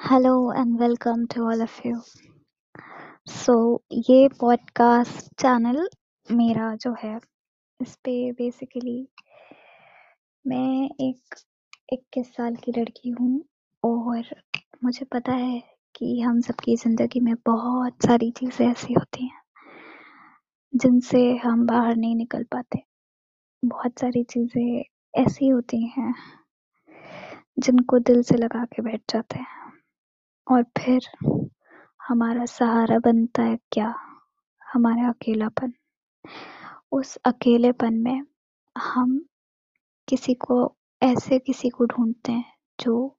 Hello and welcome to all of you so ये podcast channel मेरा जो है, इस पे बेसिकली मैं एक इक्कीस साल की लड़की हूँ और मुझे पता है कि हम सबकी ज़िंदगी में बहुत सारी चीज़ें ऐसी होती हैं जिनसे हम बाहर नहीं निकल पाते। बहुत सारी चीज़ें ऐसी होती हैं जिनको दिल से लगा के बैठ जाते हैं। और फिर हमारा सहारा बनता है क्या? हमारा अकेलापन। उस अकेलेपन में हम किसी को, ऐसे किसी को ढूंढते हैं जो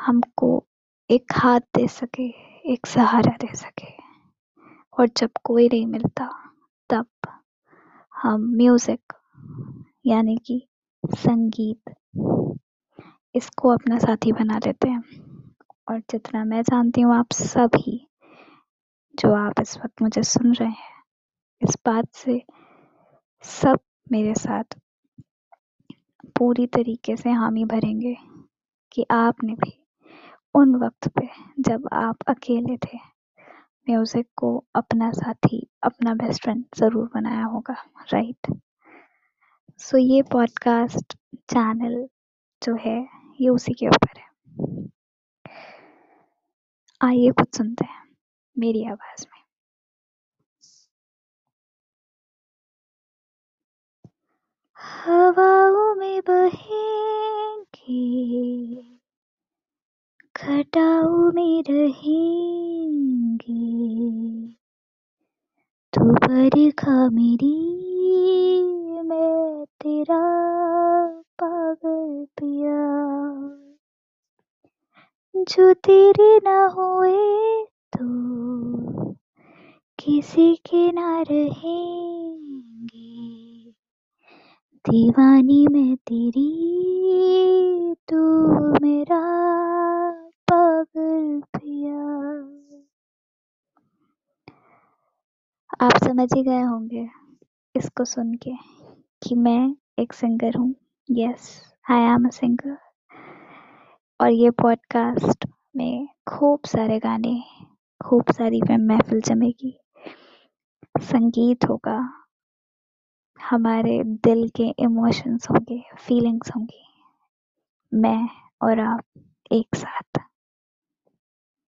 हमको एक हाथ दे सके, एक सहारा दे सके। और जब कोई नहीं मिलता, तब हम म्यूज़िक यानी कि संगीत, इसको अपना साथी बना लेते हैं। और जितना मैं जानती हूँ, आप सभी जो आप इस वक्त मुझे सुन रहे हैं, इस बात से सब मेरे साथ पूरी तरीके से हामी भरेंगे कि आपने भी उन वक्त पे जब आप अकेले थे, म्यूज़िक को अपना साथी, अपना बेस्ट फ्रेंड ज़रूर बनाया होगा राइट सो ये पॉडकास्ट चैनल जो है, ये उसी के ऊपर है। आइए कुछ सुनते हैं, मेरी आवाज़ में। हवाओं में बहेंगे घटाओं में रहेंगे, तू बरखा मेरी, मैं तेरा पागल पिया। जो तेरे ना हुए तो किसी के ना रहेंगे। दीवानी में तेरी, तू मेरा पागल पिया आप समझ ही गए होंगे इसको सुन के कि मैं एक सिंगर हूँ। Yes I am a singer और ये पॉडकास्ट में खूब सारे गाने, खूब सारी महफिल जमेगी। संगीत होगा, हमारे दिल के इमोशंस होंगे फीलिंग्स होंगी। मैं और आप एक साथ।